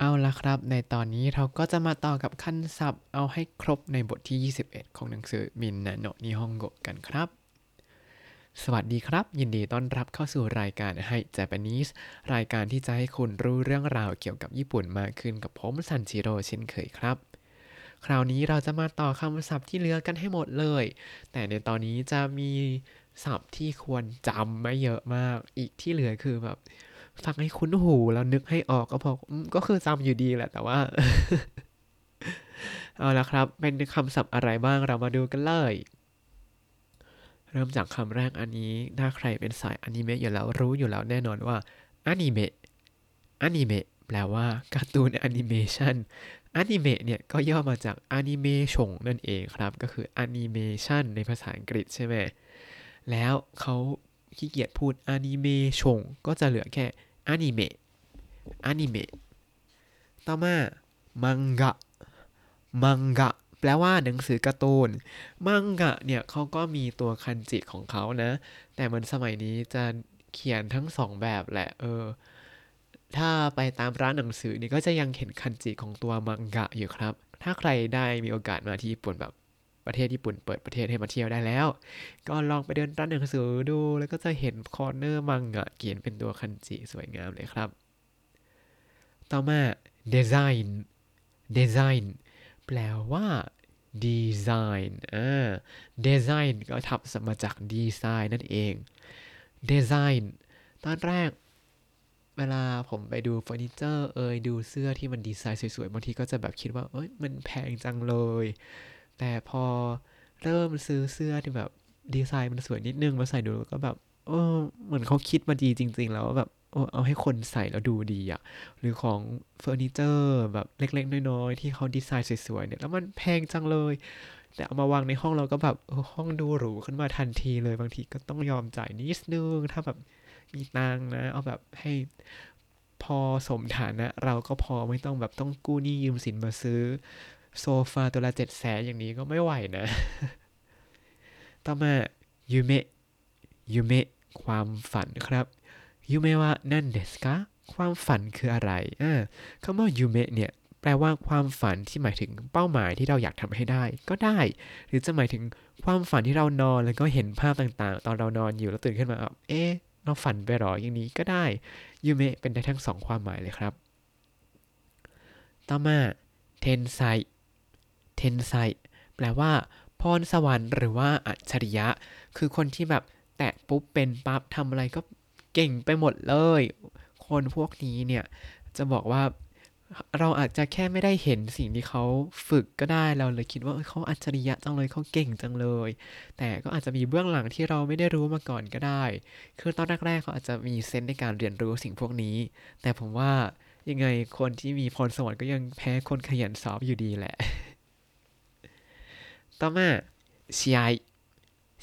เอาละครับ ในตอนนี้เราก็จะมาต่อกับคันศัพท์ เอาให้ครบในบทที่ 21 ของหนังสือมินนาโนนิฮงโกะกันครับ สวัสดีครับ ยินดีต้อนรับเข้าสู่รายการให้ Japanese รายการที่จะให้คุณรู้เรื่องราวเกี่ยวกับญี่ปุ่นมากขึ้นกับผมซันจิโร่เช่นเคยครับ คราวนี้เราจะมาต่อคำศัพท์ที่เหลือกันให้หมดเลย แต่ในตอนนี้จะมีศัพท์ที่ควรจำไม่เยอะมาก อีกที่เหลือคือแบบ ฟังให้คุ้นหูแล้วนึกให้ออกก็พอก็คือจำอยู่ดีแหละ แต่ว่า เอาละครับ เป็นคำศัพท์อะไรบ้างเรามาดูกันเลย เริ่มจากคำแรกอันนี้ ถ้าใครเป็นสายอนิเมะอยู่แล้วรู้อยู่แล้วแน่นอนว่าアニメアニメ แปลว่าการ์ตูนแอนิเมชันアニメ เนี่ยก็ย่อมาจากアニメーション นั่นเองครับ ก็คืออนิเมชันในภาษาอังกฤษใช่ไหมแล้วเขาขี้เกียจพูดอนิเมชงก็จะเหลือแค่ อนิเมะอนิเมะต่อมามังกะมังกะแปลว่าหนังสือการ์ตูน มังกะเนี่ยเขาก็มีตัวคันจิของเขานะ แต่เหมือนสมัยนี้จะเขียนทั้งสองแบบแหละ เออ ถ้าไปตามร้านหนังสือนี่ก็จะยังเห็นคันจิของตัวมังกะอยู่ครับ ถ้าใครได้มีโอกาสมาที่ญี่ปุ่นแบบ ประเทศญี่ปุ่นเปิดประเทศให้มาเที่ยวได้แล้ว ก็ลองไปเดินร้านหนังสือดู แล้วก็จะเห็น corner มังงะเขียนเป็นตัวคันจิสวยงามเลยครับ ต่อมาデザインデザイン แปลว่าดีไซน์อ่า デザイン ก็ทับมาจากดีไซน์นั่นเอง デザイン ตอนแรกเวลาผมไปดูเฟอร์นิเจอร์เอยดูเสื้อที่มันดีไซน์สวยๆ บางทีก็จะแบบคิดว่า เอ้ยมันแพงจังเลย แต่พอเริ่มซื้อเสื้อที่แบบดีไซน์มันสวยนิดนึงมาใส่ดูก็แบบเออเหมือนเขาคิดมาดีจริง ๆ แล้วแบบเออเอาให้คนใส่แล้วดูดีอะหรือของเฟอร์นิเจอร์แบบเล็ก ๆ น้อย ๆ ที่เขาดีไซน์สวย ๆ เนี่ย แล้วมันแพงจังเลย แต่เอามาวางในห้องเราก็แบบห้องดูหรูขึ้นมาทันทีเลยบางทีก็ต้องยอมจ่ายนิดนึง ถ้าแบบมีตังนะ เอาแบบให้พอสมฐานะ เราก็พอไม่ต้องแบบต้องกู้หนี้ยืมสินมาซื้อ โซฟาตัวละเจ็ดแสนอย่างนี้ก็ไม่ไหวนะ ต่อมายูเมะยูเมะความฝันครับยูเมะว่านั่นเดสกะความฝันคืออะไรอ่าคำว่ายูเมะเนี่ยแปลว่าความฝันที่หมายถึงเป้าหมายที่เราอยากทำให้ได้ ก็ได้ หรือจะหมายถึงความฝันที่เรานอนแล้วก็เห็นภาพต่างๆ ตอนเรานอนอยู่แล้วตื่นขึ้นมาเอ๊ะเราฝันไปหรออย่างนี้ก็ได้ยูเมะเป็นได้ทั้งสองความหมายเลยครับ ต่อมาเทนไซ เทนไซแปลว่า พรสวรรค์หรือว่าอัจฉริยะ คือคนที่แบบแตะปุ๊บเป็นปั๊บทำอะไรก็เก่งไปหมดเลย คนพวกนี้เนี่ย จะบอกว่าเราอาจจะแค่ไม่ได้เห็นสิ่งที่เขาฝึกก็ได้เราเลยคิดว่าเขาอัจฉริยะจังเลยเขาเก่งจังเลย แต่ก็อาจจะมีเบื้องหลังที่เราไม่ได้รู้มาก่อนก็ได้ คือตอนแรกๆเขาอาจจะมีเซนส์ในการเรียนรู้สิ่งพวกนี้ แต่ผมว่ายังไงคนที่มีพรสวรรค์ก็ยังแพ้คนขยันสอบอยู่ดีแหละ ต่อมา试合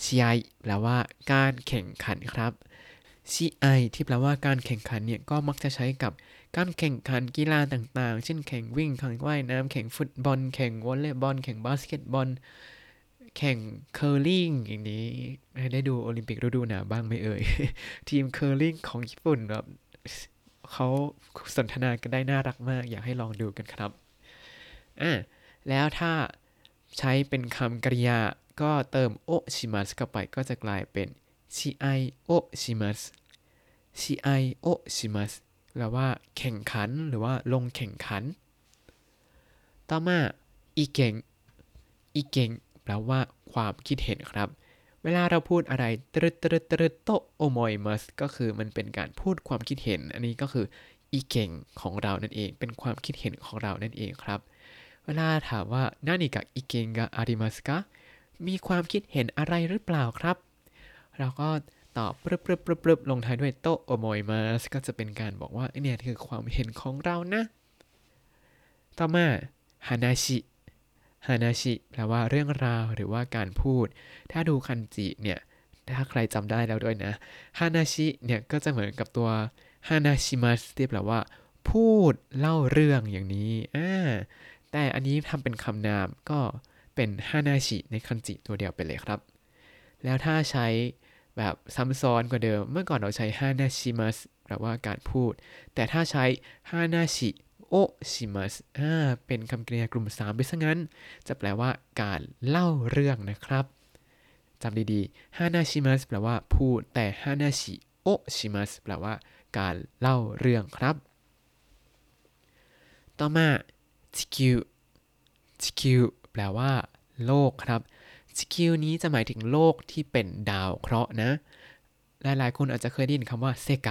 试合แปลว่าการแข่งขันครับ试合ที่แปลว่าการแข่งขันเนี่ยก็มักจะใช้กับการแข่งขันกีฬาต่างๆ เช่นแข่งวิ่งแข่งว่ายน้ำแข่งฟุตบอล แข่งวอลเลย์บอล แข่งบาสเกตบอล แข่งเคอร์ลิงอย่างนี้ได้ดูโอลิมปิกฤดูหนาวบ้างไหมเอ่ย ทีมเคอร์ลิงของญี่ปุ่นแบบเขาสนทนากันได้น่ารักมาก อยากให้ลองดูกันครับอ่ะแล้วถ้า ใช้เป็นคำกริยา ก็เติมをします เข้าไปก็จะกลายเป็น試合をします試合をします แปลว่าแข่งขันหรือว่าลงแข่งขัน ต่อมาอีเก่งอีเก่งแปลว่าความคิดเห็นครับ เวลาเราพูดอะไรตรึตรึตรึโตโอมอยมัสก็คือมันเป็นการพูดความคิดเห็น อันนี้ก็คืออีเก่งของเรานั่นเอง เป็นความคิดเห็นของเรานั่นเองครับ เวลาถามว่านานิกะอิเกงกะอาริมัสกะมีความคิดเห็นอะไรหรือเปล่าครับ เราก็ตอบปรึบปรึบปรึบปรึบลงท้ายด้วยโตโอโมยมัสก็จะเป็นการบอกว่าเนี่ยคือความเห็นของเรานะ ต่อมาฮานาชิฮานาชิแปลว่าเรื่องราวหรือว่าการพูด ถ้าดูคันจิเนี่ย ถ้าใครจำได้แล้วด้วยนะฮานาชิเนี่ยก็จะเหมือนกับตัวฮานาชิมัสที่แปลว่า พูดเล่าเรื่องอย่างนี้อ่า แต่อันนี้ทำเป็นคำนามก็เป็นฮานาชิในคันจิตัวเดียวไปเลยครับ แล้วถ้าใช้แบบซ้ำซ้อนกว่าเดิม เมื่อก่อนเราใช้ฮานาชิมัสแปลว่าการพูด แต่ถ้าใช้ฮานาชิโอชิมัสอ่าเป็นคำกริยากลุ่ม 3 ไปซะงั้น จะแปลว่าการเล่าเรื่องนะครับจำดีๆฮานาชิมัสแปลว่าพูด แต่ฮานาชิโอชิมัสแปลว่าการเล่าเรื่องครับ ต่อมา ชิคิวชิคิวแปลว่า โลกครับชิคิวนี้จะหมายถึงโลกที่เป็นดาวเคราะห์นะ หลายๆ คนอาจจะเคยได้ยินคำว่าเซกไก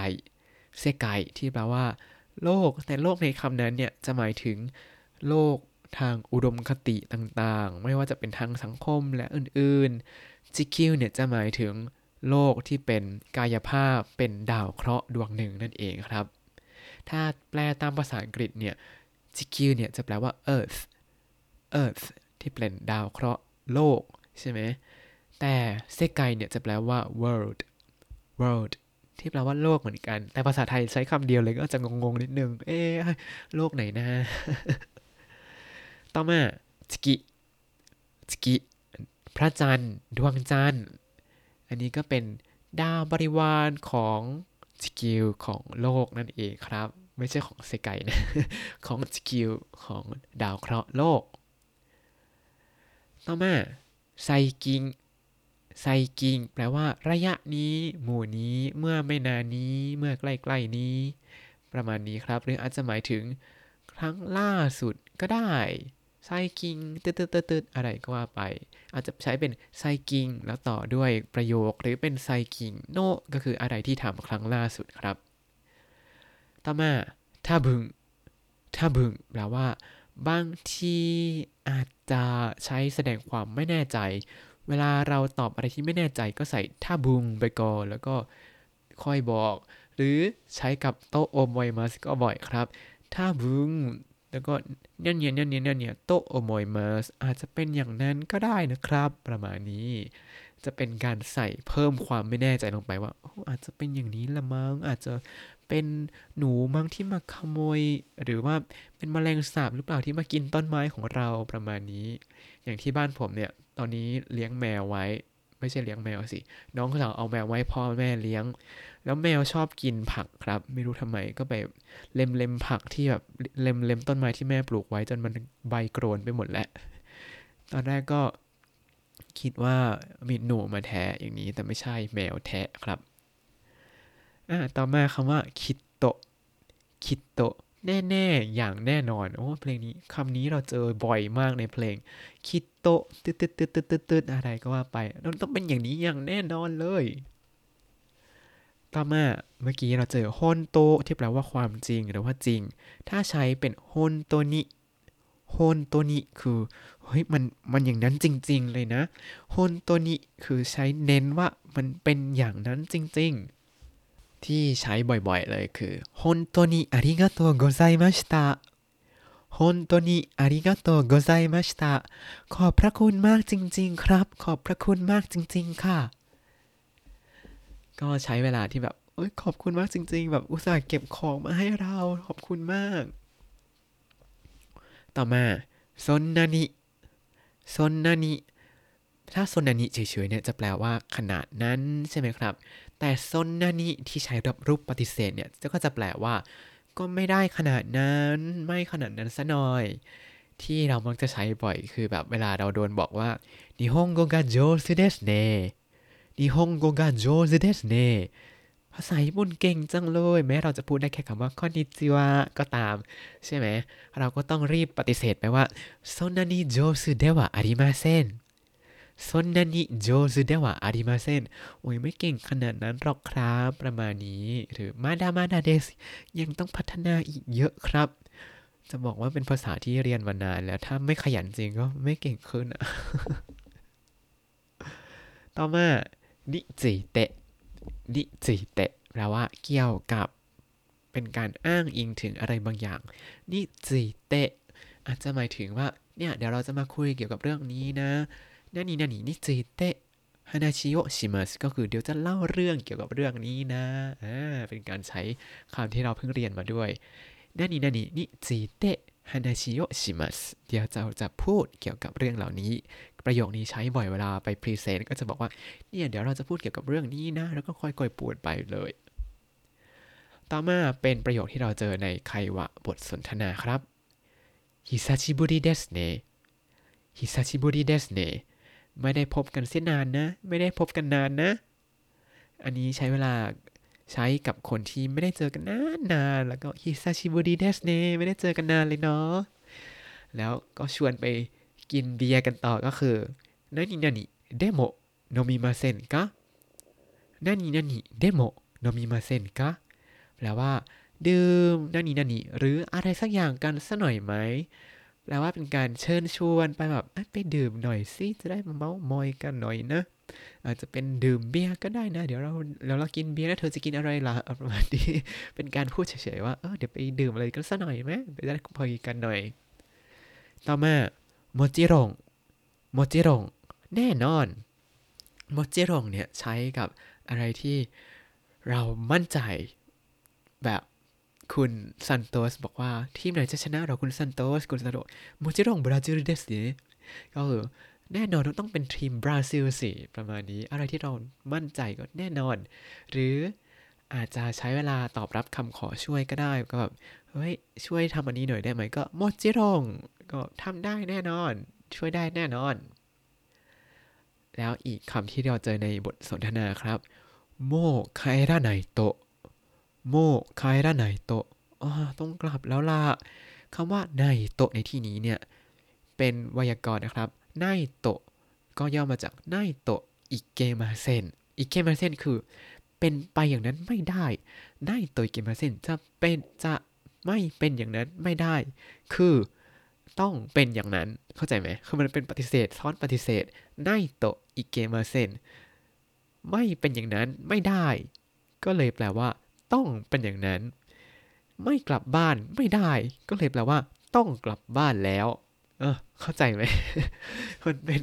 เซกไกที่แปลว่า โลก แต่โลกในคำนั้นเนี่ยจะหมายถึงโลกทางอุดมคติต่างๆ ไม่ว่าจะเป็นทางสังคมและอื่นๆจิคิวเนี่ยจะหมายถึงโลกที่เป็นกายภาพเป็นดาวเคราะห์ดวงหนึ่งนั่นเองครับ ถ้าแปลตามภาษาอังกฤษเนี่ย จิคิวเนี่ยจะแปลว่า earth earth ที่เป็นดาวเคราะห์โลกใช่ไหม แต่世界 เนี่ยจะแปลว่า world world ที่แปลว่าโลกเหมือนกัน แต่ภาษาไทยใช้คำเดียวเลยก็จะงงๆนิดนึง เอ๊ะโลกไหนนะต่อมาสกิสกิ พระจันทร์ ดวงจันทร์ อันนี้ก็เป็นดาวบริวารของสกิลของโลกนั่นเองครับ ไม่ใช่ของ世界 นะ ของสกิลของดาวเคราะห์โลก ต่อมา最近最近 แปลว่าระยะนี้ หมู่นี้ เมื่อไม่นานนี้ เมื่อใกล้ๆนี้ ประมาณนี้ครับ หรืออาจจะหมายถึงครั้งล่าสุดก็ได้最近 ตืดตืดอะไรก็ว่าไป อาจจะใช้เป็น最近 แล้วต่อด้วยประโยคหรือเป็น最近の ก็คืออะไรที่ทำครั้งล่าสุดครับ ต่อมาถ้าบึงถ้าบึงแปลว่า บางทีอาจจะใช้แสดงความไม่แน่ใจ เวลาเราตอบอะไรที่ไม่แน่ใจก็ใส่ท่าบุงไปก่อนแล้วก็ค่อยบอก หรือใช้กับโตโอมอยมัสก็บ่อยครับท่าบุงแล้วก็เนี่ยเนี่ยเนี่ยเนี่ยเนี่ยโตโอมอยมัสอาจจะเป็นอย่างนั้นก็ได้นะครับ ประมาณนี้ จะเป็นการใส่เพิ่มความไม่แน่ใจลงไปว่าอาจจะเป็นอย่างนี้ละมั้งอาจจะ เป็นหนูมั้งที่มาขโมย หรือว่าเป็นแมลงสาบหรือเปล่าที่มากินต้นไม้ของเราประมาณนี้ อย่างที่บ้านผมเนี่ย ตอนนี้เลี้ยงแมวไว้ ไม่ใช่เลี้ยงแมวสิ น้องสาวเอาแมวไว้พ่อแม่เลี้ยง แล้วแมวชอบกินผักครับ ไม่รู้ทำไมก็ไปเล็มเล็มผักที่แบบเล็มเล็มต้นไม้ที่แม่ปลูกไว้จนมันใบโกรนไปหมดแล้ว ตอนแรกก็คิดว่ามีหนูมาแทะอย่างนี้แต่ไม่ใช่แมวแทะครับ อ่าต่อมาคำว่าคิดโตคิดโตแน่ๆ อย่างแน่นอน โอ้เพลงนี้คำนี้เราเจอบ่อยมากในเพลง คิดโตตืดตืดตืดตืดตืดอะไรก็ว่าไปมันต้องเป็นอย่างนี้อย่างแน่นอนเลย ต่อมาเมื่อกี้เราเจอฮอนโตที่แปลว่าความจริงหรือว่าจริง ถ้าใช้เป็นฮอนโตนิฮอนโตนิคือเฮ้ยมันมันอย่างนั้นจริง ๆ เลยนะฮอนโตนิคือใช้เน้นว่ามันเป็นอย่างนั้นจริง ๆ ที่ใช้บ่อยๆเลยคือ本当にありがとうございました本当にありがとうございましたขอบพระคุณมากจริงๆครับ ขอบพระคุณมากจริงๆค่ะ ก็ใช้เวลาที่แบบเอ้ยขอบคุณมากจริงๆ แบบอุตส่าห์เก็บของมาให้เรา ขอบคุณมาก ต่อมาซนนานิซนนานิถ้าซนนานิเฉยๆเนี่ยจะแปลว่าขนาดนั้นใช่ไหมครับ แต่ซนนานิที่ใช้รับรูปปฏิเสธเนี่ยก็จะแปลว่า ก็ไม่ได้ขนาดนั้นไม่ขนาดนั้นซะหน่อย ที่เรามักจะใช้บ่อยคือแบบเวลาเราโดนบอกว่านิฮงโกกาโจซุเดสเนนิฮงโกกาโจซุเดสเนภาษาญี่ปุ่นเก่งจังเลย แม้เราจะพูดได้แค่คำว่าคอนิจิวะก็ตาม ใช่ไหม เราก็ต้องรีบปฏิเสธไปว่าโซนานิโจซุเดวะอาริมาเซน สนนันิโจซึเดวะอาริมาเซนโอ้ยไม่เก่งขนาดนั้นหรอกครับประมาณนี้ หรือมาดามาดาเดสยังต้องพัฒนาอีกเยอะครับ จะบอกว่าเป็นภาษาที่เรียนมานานแล้วถ้าไม่ขยันจริงก็ไม่เก่งขึ้นอะต่อมานิจิเตะนิจิเตะแปลว่าเกี่ยวกับเป็นการอ้างอิงถึงอะไรบางอย่าง นิจิเตะอาจจะหมายถึงว่าเนี่ยเดี๋ยวเราจะมาคุยเกี่ยวกับเรื่องนี้นะ นานี่นานี่นี่จิเตะฮานาชิโอชิมัสก็คือเดี๋ยวจะเล่าเรื่องเกี่ยวกับเรื่องนี้นะอ่าเป็นการใช้คำที่เราเพิ่งเรียนมาด้วยนานี่นานี่นี่จิเตะฮานาชิโอชิมัสเดี๋ยวจะจะพูดเกี่ยวกับเรื่องเหล่านี้ ประโยคนี้ใช้บ่อยเวลาไป present ก็จะบอกว่าเนี่ยเดี๋ยวเราจะพูดเกี่ยวกับเรื่องนี้นะ แล้วก็ค่อยๆพูดไปเลย ต่อมาเป็นประโยคที่เราเจอใน会話 บทสนทนาครับ 久しぶりですね久しぶりですね ไม่ได้พบกันเสียนานนะ ไม่ได้พบกันนานนะ อันนี้ใช้เวลาใช้กับคนที่ไม่ได้เจอกันนานนานแล้วก็ 久しぶりですねไม่ได้เจอกันนานเลยเนาะแล้วก็ชวนไปกินเบียร์กันต่อก็คือ何々でも飲みませんか何々でも飲みませんか แปลว่า ดื่มนานินานิหรืออะไรสักอย่างกันสักหน่อยไหม แปลว่าเป็นการเชิญชวนไปแบบไปดื่มหน่อยสิจะได้มาเมามอยกันหน่อยนะอาจจะเป็นดื่มเบียร์ก็ได้นะ เดี๋ยวเราเราเรากินเบียร์แล้วเธอจะกินอะไรล่ะประมาณนี้เป็นการพูดเฉยๆว่าเออเดี๋ยวไปดื่มอะไรกันสักหน่อยไหมไปได้พอยกันหน่อย ต่อมาもちろんもちろん แน่นอน もちろん เนี่ยใช้กับอะไรที่เรามั่นใจแบบ คุณซันโตสบอกว่า ทีมไหนจะชนะเราคุณซันโตสคุณซันโตสもちろんブラジルです เนี่ยก็คือแน่นอนต้องเป็นทีมบราซิลสิ ประมาณนี้ อะไรที่เรามั่นใจก็แน่นอน หรืออาจจะใช้เวลาตอบรับคำขอช่วยก็ได้ ก็แบบ เฮ้ย ช่วยทำอันนี้หน่อยได้ไหม ก็โมจิรง ก็ทำได้แน่นอน ช่วยได้แน่นอน แล้วอีกคำที่เราเจอในบทสนทนาครับ โมคาเอระไนโตะ โมคาเอระไนโตะต้องกลับแล้วล่ะคำว่าไนโตะในที่นี้เนี่ย เป็นไวยากรณ์นะครับไนโตะก็ย่อมาจากไนโตะอิเกมาเซนอิเกมาเซนคือเป็นไปอย่างนั้นไม่ได้ไนโตะอิเกมาเซนจะเป็นจะไม่เป็นอย่างนั้นไม่ได้ คือต้องเป็นอย่างนั้นเข้าใจไหมคือมันเป็นปฏิเสธซ้อนปฏิเสธไนโตะอิเกมาเซนไม่เป็นอย่างนั้นไม่ได้ ก็เลยแปลว่า ต้องเป็นอย่างนั้น ไม่กลับบ้านไม่ได้ ก็เลยแปลว่า ต้องกลับบ้านแล้ว เออ เข้าใจไหมมันเป็น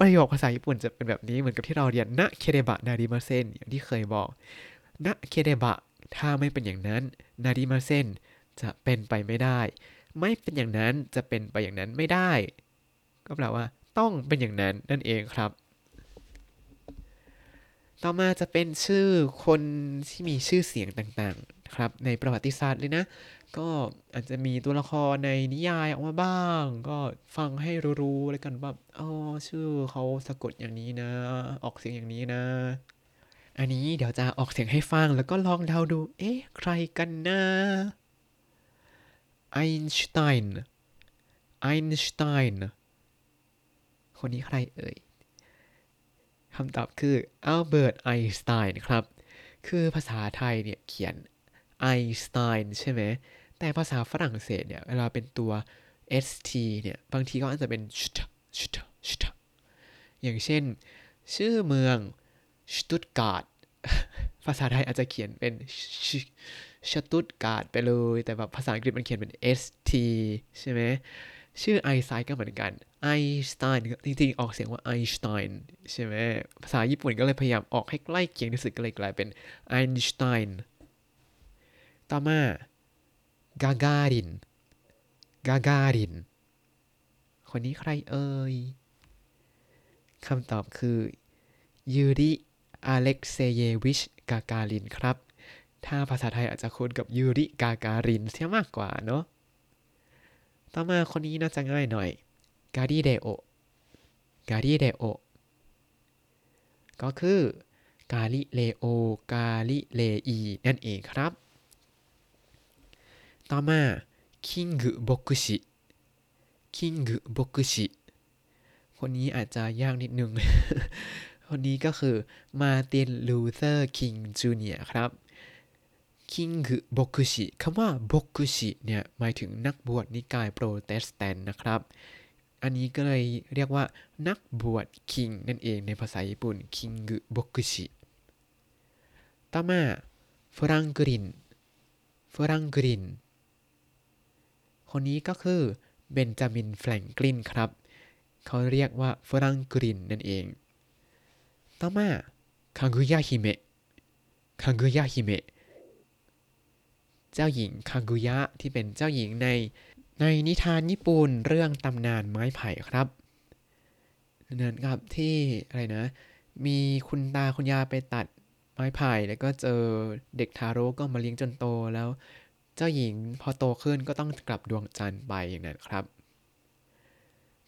ประโยคภาษาญี่ปุ่นจะเป็นแบบนี้เหมือนกับที่เราเรียนนะเคเดบะนาริมาเซนอย่างที่เคยบอกนะเคเดบะถ้าไม่เป็นอย่างนั้นนาริมาเซนจะเป็นไปไม่ได้ ไม่เป็นอย่างนั้นจะเป็นไปอย่างนั้นไม่ได้ ก็แปลว่า ต้องเป็นอย่างนั้นนั่นเองครับ ต่อมาจะเป็นชื่อคนที่มีชื่อเสียงต่างๆ ครับ ในประวัติศาสตร์เลยนะ ก็อาจจะมีตัวละครในนิยายออกมาบ้าง ก็ฟังให้รู้ๆแล้วกันว่าอ๋อชื่อเขาสะกดอย่างนี้นะ ออกเสียงอย่างนี้นะ อันนี้เดี๋ยวจะออกเสียงให้ฟังแล้วก็ลองเดาดู เอ๊ะ ใครกันนะไอน์สไตน์ไอน์สไตน์คนนี้ใครเอ่ย คำตอบคืออัลเบิร์ตไอน์สไตน์ครับ คือภาษาไทยเนี่ยเขียนไอน์สไตน์ใช่ไหม แต่ภาษาฝรั่งเศสเนี่ยเวลาเป็นตัว st เนี่ย บางทีก็อาจจะเป็นชตชตชตอย่างเช่น ชื่อเมืองสตุตการ์ดภาษาไทยอาจจะเขียนเป็นชตุตการ์ดไปเลย แต่แบบภาษาอังกฤษมันเขียนเป็น st ใช่ไหม ชื่อไอน์สไตน์ก็เหมือนกันไอน์สไตน์จริงๆ ออกเสียงว่าไอน์สไตน์ใช่ไหมภาษาญี่ปุ่นก็เลยพยายามออกให้ใกล้เคียงที่สุดก็เลยกลายเป็นไอน์สไตน์ต่อมากาการินกาการิน คนนี้ใครเอ่ยคำตอบคือยูริอเล็กเซเยวิชกาการินครับ ถ้าภาษาไทยอาจจะคุ้นกับยูริกาการินเสียมากกว่าเนาะ ต่อมาคนนี้น่าจะง่ายหน่อยガリレオガリレオ ก็คือกาลิเลโอกาลิเลอีนั่นเองครับ ต่อมาキング牧師キング牧師 คนนี้อาจจะยากนิดนึง คนนี้ก็คือมาร์ตินลูเธอร์คิงจูเนียร์ครับ キング牧師คำว่าบ็อกชิเนี่ยหมายถึงนักบวชนิกายโปรเตสแตนต์นะครับ อันนี้ก็เลยเรียกว่านักบวชคิงนั่นเองในภาษาญี่ปุ่นキング牧師ต่อมาフランクリン フランクリン คนนี้ก็คือเบนจามินแฟรงกลินครับ เขาเรียกว่าフランクリンนั่นเอง ต่อมาคากุยะฮิเมะคากุยะฮิเมะ เจ้าหญิงคากุยะที่เป็นเจ้าหญิงในในนิทานญี่ปุ่นเรื่องตำนานไม้ไผ่ครับนั่นครับที่อะไรนะ มีคุณตาคุณยายไปตัดไม้ไผ่แล้วก็เจอเด็กทารกก็มาเลี้ยงจนโตแล้ว เจ้าหญิงพอโตขึ้นก็ต้องกลับดวงจันทร์ไปอย่างนั้นครับ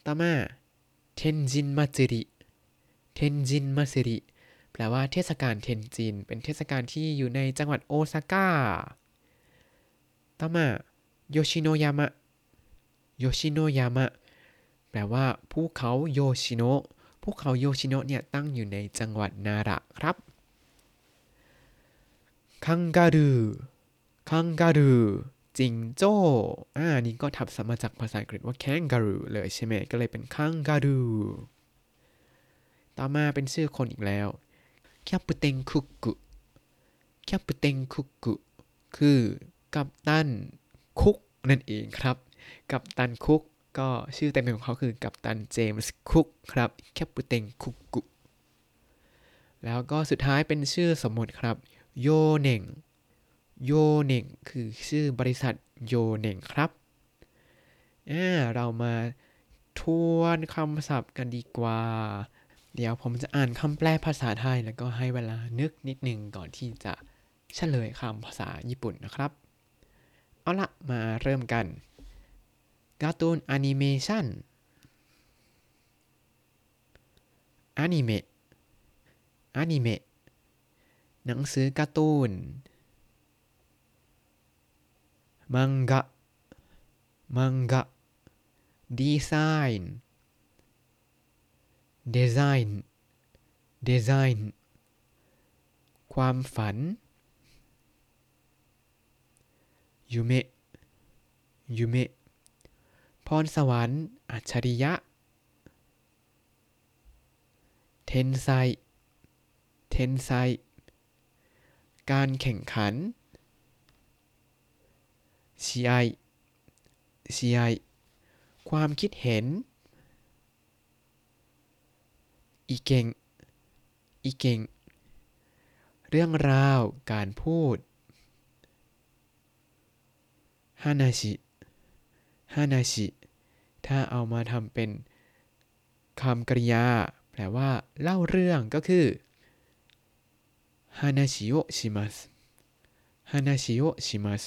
ต่อมาเทนจินมาจิริเทนจินมาจิริแปลว่าเทศกาลเทนจิน เป็นเทศกาลที่อยู่ในจังหวัดโอซาก้า ต่อมาโยชิโนยามะโยชิโนยามะแปลว่าภูเขาโยชิโนะภูเขาโยชิโนะเนี่ยตั้งอยู่ในจังหวัดนาระครับคังการูคังการูจิงโจ้อ่านี่ก็ทับศัพท์มาจากภาษาอังกฤษว่า kangaroo เลยใช่ไหมก็เลยเป็นカンガルーต่อมาเป็นชื่อคนอีกแล้วキャプテン・クック キャプテン・クックคือ กัปตันคุกนั่นเองครับ กัปตันคุกก็ชื่อเต็มของเขาคือกัปตันเจมส์คุกครับキャプテン・クックแล้วก็สุดท้ายเป็นชื่อสมมติครับ โยเน่งโยเน่งคือชื่อบริษัทโยเน่งครับอ่าเรามาทวนคำศัพท์กันดีกว่า เดี๋ยวผมจะอ่านคำแปลภาษาไทย แล้วก็ให้เวลานึกนิดนึงก่อนที่จะเฉลยคำภาษาญี่ปุ่นนะครับ เอาละมาเริ่มกัน การ์ตูนแอนิเมชันอนิเมะอนิเมะหนังสือการ์ตูน มังกะมังกะดีไซน์ ดีไซน์ ดีไซน์ ความฝัน ยูเมะยูเมะพรสวรรค์ อัจฉริยะ เทนไซ เทนไซ การแข่งขันชีไอชีไอความคิดเห็น อีเก่ง อีเก่ง เรื่องราว การพูด ฮานาชิฮานาชิ ถ้าเอามาทำเป็นคำกริยา แปลว่า เล่าเรื่องก็คือฮานาชิโอชิมัสฮานาชิโอชิมัส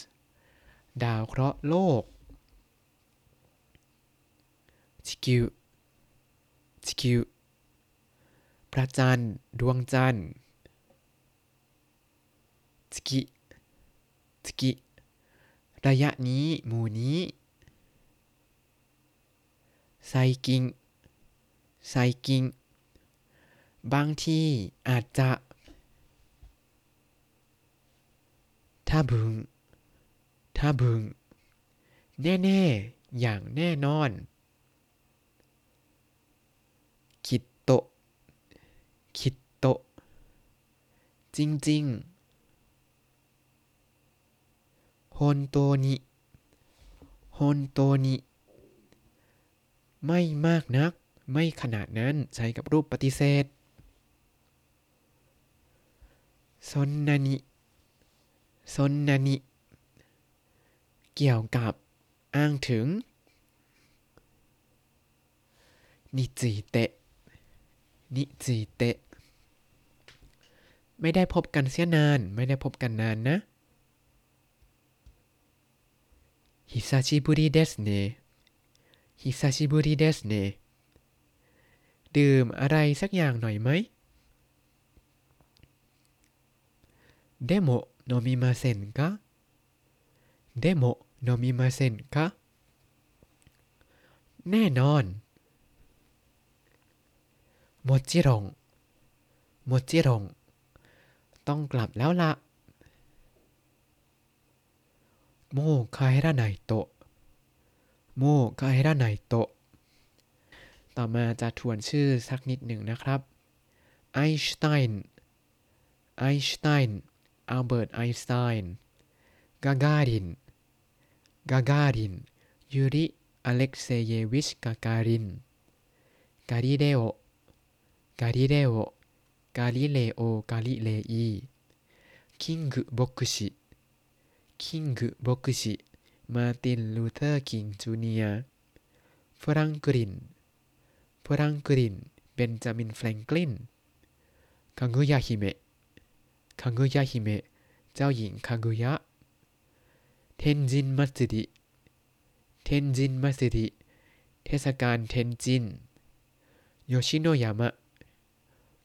ดาวเคราะห์โลกชิคิวชิคิวพระจันทร์ ดวงจันทร์สกิสกิ ระยะนี้หมู่นี้ไซกิงไซกิงบางทีอาจจะถ้าบึงถ้าบึงแน่ๆ อย่างแน่นอนคิดโตะคิดโตะจริงๆ ฮอนโตนิฮอนโตนิไม่มากนัก ไม่ขนาดนั้นใช้กับรูปปฏิเสธซอนนานิซอนนานิเกี่ยวกับอ้างถึงนิจิเตะนิจิเตะไม่ได้พบกันเสียนาน ไม่ได้พบกันนานนะ ฮิซาชิบุริเดสเนฮิซาชิบุริเดสเนดื่มอะไรสักอย่างหน่อยไหมเดโมโนมิมาเซนกะเดโม飲みませんかแน่นอนもちろん もちろんต้องกลับแล้วละ もう帰らないと もう帰らないとต่อมาจะทวนชื่อสักนิดหนึ่งนะครับไอน์สไตน์ไอน์สไตน์อัลเบิร์ตไอน์สไตน์กาการินกาการินยูริอเล็กเซเยวิชกาการินกาลิเลโอกาลิเลโอกาลิเลโอกาลิเลอีキング牧師 キング牧師มาร์ตินลูเทอร์คิงจูเนียフランクリン フランクリンเบนจามินแฟรงกลินกากุยาฮิเมะคังกุยะฮิเมะเจ้าหญิงคังกุยะ天神祭 天神祭เทศกาลเทนจิน吉野山 吉野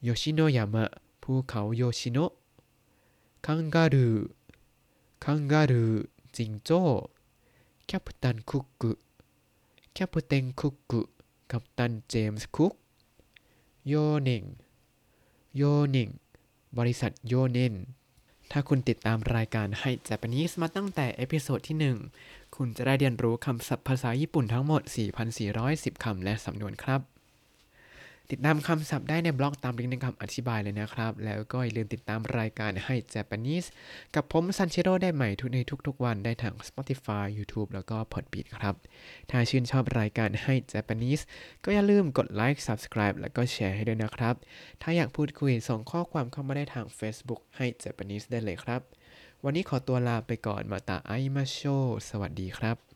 山ภูเขาโยชิโนะカンガルー カンガルーจิงโจ้キャプテン・クック キャプテン・クックกัปตันเจมส์คุกโยเน่งโยเน่งบริษัทโยเน่นถ้าคุณติดตามรายการให้ Japanese มาตั้งแต่ episode ที่ 1 คุณจะได้เรียนรู้คำศัพท์ภาษาญี่ปุ่นทั้งหมด 4,410 คำและสำนวนครับ ติดตามคำศัพท์ได้ในบล็อกตามลิงก์ในคำอธิบายเลยนะครับ แล้วก็อย่าลืมติดตามรายการให้ Japanese กับผมซันเชโร่ได้ใหม่ทุกในทุกๆวันได้ทาง Spotify YouTube แล้วก็ Podbean ครับ ถ้าชื่นชอบรายการให้ Japanese ก็อย่าลืมกดไลค์ Subscribe แล้วก็แชร์ให้ด้วยนะครับ ถ้าอยากพูดคุยส่งข้อความเข้ามาได้ทาง Facebook ให้ Japanese ได้เลยครับ วันนี้ขอตัวลาไปก่อนมาตาไอมาโช สวัสดีครับ